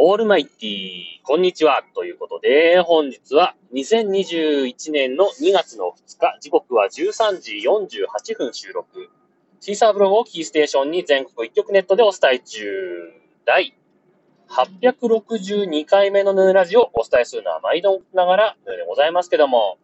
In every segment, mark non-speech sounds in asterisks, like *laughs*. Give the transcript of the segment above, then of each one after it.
オールマイティこんにちはということで、本日は2021年の2月の2日、時刻は13時48分収録。シーサーブログをキーステーションに全国一曲ネットでお伝え中。第862回目のヌーラジオをお伝えするのは毎度ながらヌーでございますけども、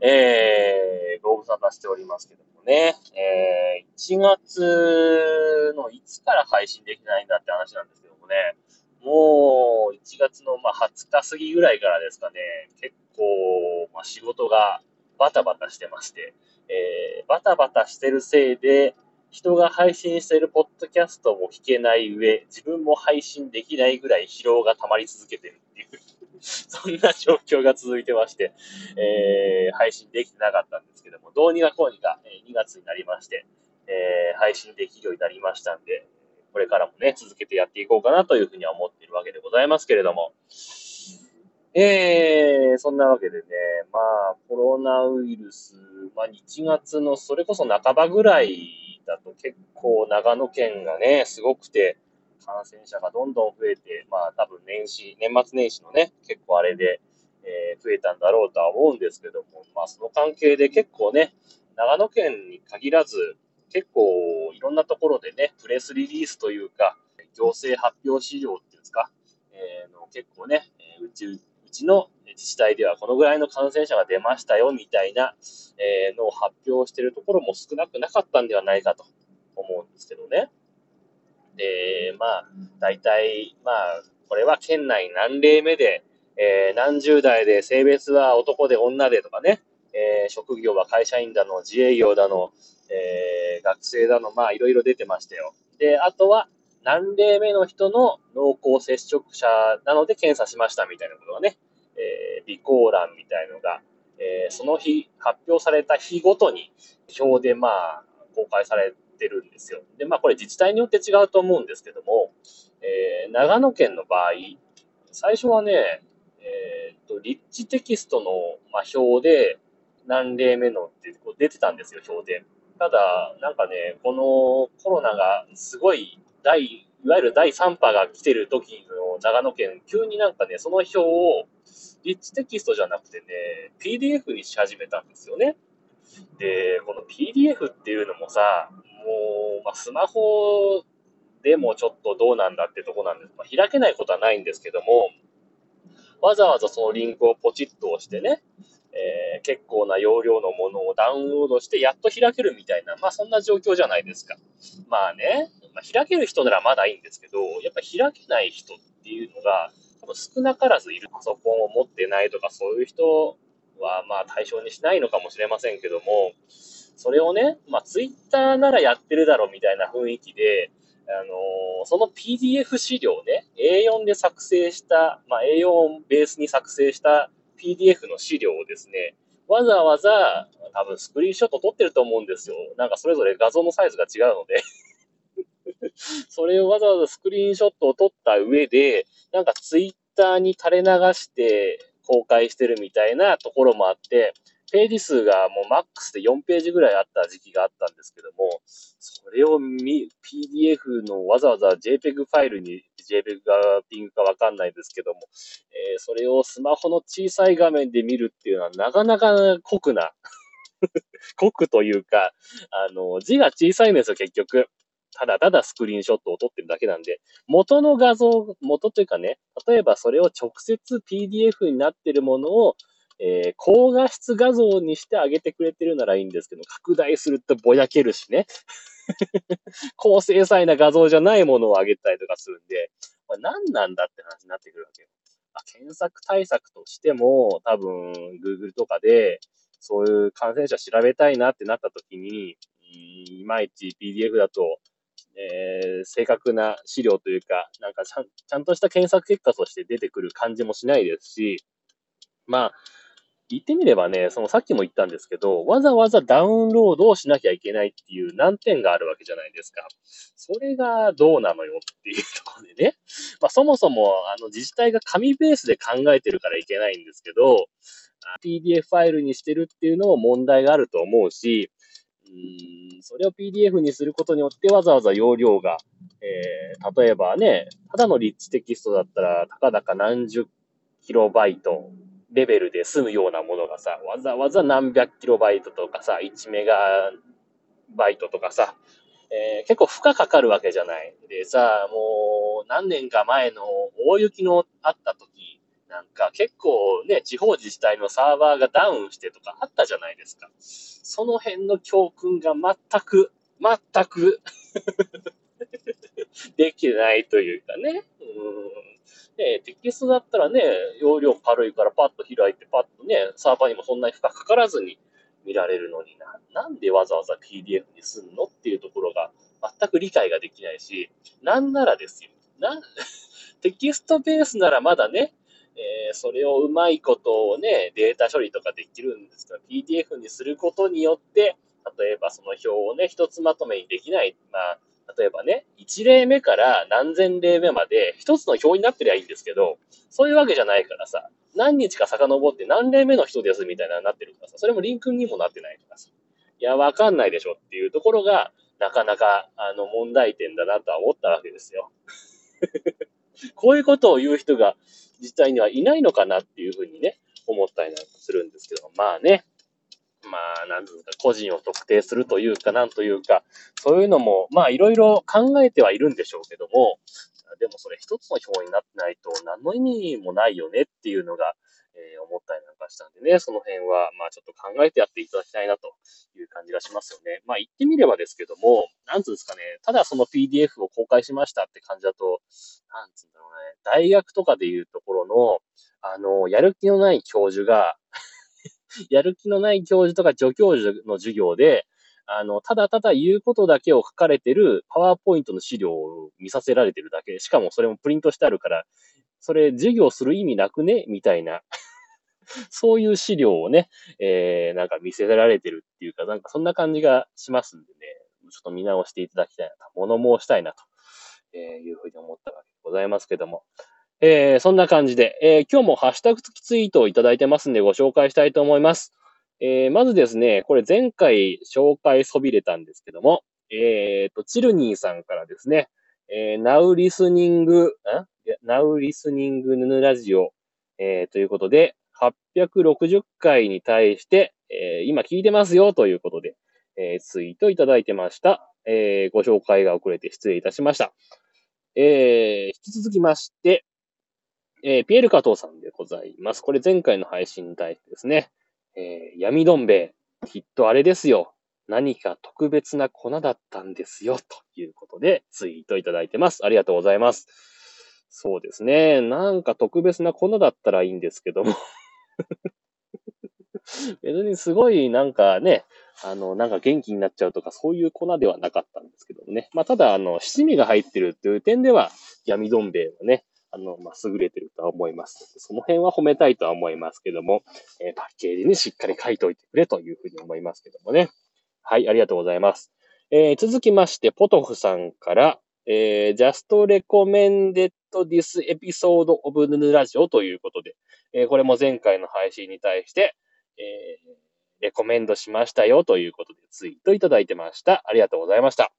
えー、ご無沙汰しておりますけどもね、えー、1月のいつから配信できないんだって話なんですけどもね、もう1月のま20日過ぎぐらいからですかね、結構、ま、仕事がバタバタしてまして、えー、バタバタしてるせいで、人が配信しているポッドキャストも聞けない上、自分も配信できないぐらい疲労が溜まり続けてるっていうそんな状況が続いてまして、えー、配信できてなかったんですけども、どうにかこうにか、え2月になりまして、えー、配信できるようになりましたんで、これからもね、続けてやっていこうかなというふうには思っているわけでございますけれども、えー、そんなわけでね、まあ、コロナウイルス、まあ、1月のそれこそ半ばぐらいだと結構長野県がね、すごくて、感染者がどんどん増えて、まあ多分年始、年末年始のね、結構あれで、えー、増えたんだろうとは思うんですけども、まあその関係で結構ね、長野県に限らず、結構いろんなところでね、プレスリリースというか、行政発表資料っていうんですか、えー、の結構ね、うち、うちの自治体ではこのぐらいの感染者が出ましたよみたいな、え、のを発表してるところも少なくなかったんではないかと思うんですけどね。で、まあ、大体、まあ、これは県内何例目で、えー、何十代で性別は男で女でとかね、えー、職業は会社員だの、自営業だの、えー、学生だの、まあいろいろ出てましたよ。で、あとは何例目の人の濃厚接触者なので検査しましたみたいなことがね、えー、備考欄みたいのが、えー、その日発表された日ごとに表でまあ公開されてるんですよ。で、まあこれ自治体によって違うと思うんですけども、えー、長野県の場合、最初はね、えっ、ー、と、立地テキストの、まあ、表で何例目のってこう出てたんですよ、表で。ただ、なんかね、このコロナがすごい第、いわゆる第3波が来てる時の長野県、急になんかね、その表を立地テキストじゃなくてね、PDF にし始めたんですよね。で、この PDF っていうのもさ、もう、まあ、スマホでもちょっとどうなんだってとこなんです。まあ、開けないことはないんですけども、わざわざそのリンクをポチッと押してね、えー、結構な容量のものをダウンロードしてやっと開けるみたいな、まあそんな状況じゃないですか。まあね、まあ、開ける人ならまだいいんですけど、やっぱ開けない人っていうのが多分少なからずいる。パソコンを持ってないとかそういう人はまあ対象にしないのかもしれませんけども、それをね、まあ、ツイッターならやってるだろうみたいな雰囲気で、あの、その PDF 資料ね、A4 で作成した、まあ、A4 をベースに作成した PDF の資料をですね、わざわざ、多分スクリーンショット撮ってると思うんですよ。なんかそれぞれ画像のサイズが違うので *laughs* それをわざわざスクリーンショットを撮った上で、なんかツイッターに垂れ流して公開してるみたいなところもあって、ページ数がもうマックスで4ページぐらいあった時期があったんですけども、それを PDF のわざわざ JPEG ファイルに JPEG がピングかわかんないですけども、えー、それをスマホの小さい画面で見るっていうのはなかなか酷な *laughs* 酷というか、あの、字が小さいんですよ、結局。ただただスクリーンショットを撮ってるだけなんで、元の画像、元というかね、例えばそれを直接 PDF になってるものをえー、高画質画像にしてあげてくれてるならいいんですけど、拡大するとぼやけるしね。*laughs* 高精細な画像じゃないものを上げたりとかするんで、まあ、何なんだって話になってくるわけよ。あ、検索対策としても、多分、Google とかで、そういう感染者調べたいなってなった時に、いまいち PDF だと、えー、正確な資料というか、なんかちゃんちゃんとした検索結果として出てくる感じもしないですし、まあ、言ってみればね、そのさっきも言ったんですけど、わざわざダウンロードをしなきゃいけないっていう難点があるわけじゃないですか。それがどうなのよっていうところでね。*laughs* まあそもそも、あの自治体が紙ベースで考えてるからいけないんですけど、PDF ファイルにしてるっていうのも問題があると思うし、うん、それを PDF にすることによってわざわざ容量がえー、例えばね、ただのリッチテキストだったら、たかだか何十キロバイトレベルで済むようなものがさ、わざわざ何百キロバイトとかさ、1メガバイトとかさ、えー、結構負荷かかるわけじゃない。でさ、もう何年か前の大雪のあった時なんか結構ね、地方自治体のサーバーがダウンしてとかあったじゃないですか。その辺の教訓が全く、全く *laughs* できないというかね。うんね、テキストだったらね、容量軽いからパッと開いて、パッとね、サーバーにもそんなに負荷かからずに見られるのにな、なんでわざわざ PDF にすんのっていうところが全く理解ができないし、なんならですよ。な、*laughs* テキストベースならまだね、えー、それをうまいことをね、データ処理とかできるんですが、PDF にすることによって、例えばその表をね、一つまとめにできない、まあ、例えばね、1例目から何千例目まで一つの表になってりゃいいんですけど、そういうわけじゃないからさ、何日か遡って何例目の人ですみたいなになってるからさ、それもリンクにもなってないからさ、いや、わかんないでしょっていうところが、なかなか、あの、問題点だなとは思ったわけですよ。*laughs* こういうことを言う人が実際にはいないのかなっていうふうにね、思ったりなんかするんですけど、まあね、まあ、なんですか、個人を特定するというか、なんというか、そういうのも、まあ、いろいろ考えてはいるんでしょうけども、でもそれ一つの表になってないと何の意味もないよねっていうのが、えー、思ったりなんかしたんでね、その辺は、まあちょっと考えてやっていただきたいなという感じがしますよね。まあ言ってみればですけども、なんつうんですかね、ただその PDF を公開しましたって感じだと、なんつうんだろうね、大学とかでいうところの、あの、やる気のない教授が *laughs* やる気のない教授とか助教授の授業で、あの、ただただ言うことだけを書かれてるパワーポイントの資料を見させられてるだけ。しかもそれもプリントしてあるから、それ授業する意味なくね？みたいな。*laughs* そういう資料をね、えー、なんか見せられてるっていうか、なんかそんな感じがしますんでね、ちょっと見直していただきたいなと、物申したいなと、えいうふうに思ったわけでございますけども。えー、そんな感じで、えー、今日もハッシュタグ付きツイートをいただいてますんでご紹介したいと思います。えー、まずですね、これ前回紹介そびれたんですけども、えーと、チルニーさんからですね、えー、Now Listening, ん Now Listening ヌヌラジオ、えー、ということで、860回に対して、えー、今聞いてますよということで、えー、ツイートいただいてました。えー、ご紹介が遅れて失礼いたしました。えー、引き続きまして、えー、ピエール加藤さんでございます。これ前回の配信に対してですね、えー、闇どん兵衛、きっとあれですよ。何か特別な粉だったんですよ。ということで、ツイートいただいてます。ありがとうございます。そうですね。なんか特別な粉だったらいいんですけども *laughs* 別にすごいなんかね、あの、なんか元気になっちゃうとかそういう粉ではなかったんですけどもね。まあただ、あの、七味が入ってるっていう点では、闇どん兵衛はね、あの、まあ、優れてるとは思います。その辺は褒めたいとは思いますけども、えー、パッケージにしっかり書いておいてくれというふうに思いますけどもね。はい、ありがとうございます。えー、続きまして、ポトフさんから、えー、just recommended this episode of Nunu Radio ということで、えー、これも前回の配信に対して、えー、レコメンドしましたよということでツイートいただいてました。ありがとうございました。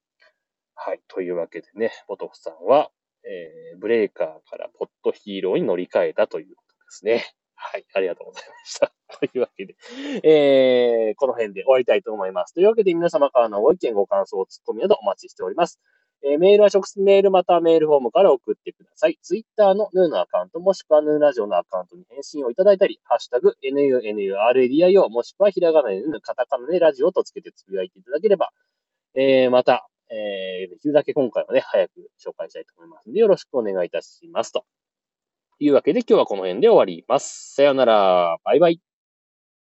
はい。というわけでね、ポトフさんは、えー、ブレーカーからポットヒーローに乗り換えたということですね。はい、ありがとうございました。*laughs* というわけで、えー、この辺で終わりたいと思います。というわけで皆様からのご意見、ご感想、ツッコミなどお待ちしております。えー、メールは直接メールまたはメールフォームから送ってください。ツイッターのヌーのアカウントもしくはヌーラジオのアカウントに返信をいただいたり、ハッシュタグ NUNURADIO もしくはひらがなでヌー、カタカナでラジオとつけてつぶやいていただければ、えー、また、えー、できるだけ今回はね、早く紹介したいと思いますので、よろしくお願いいたします。というわけで今日はこの辺で終わります。さよなら。バイバイ。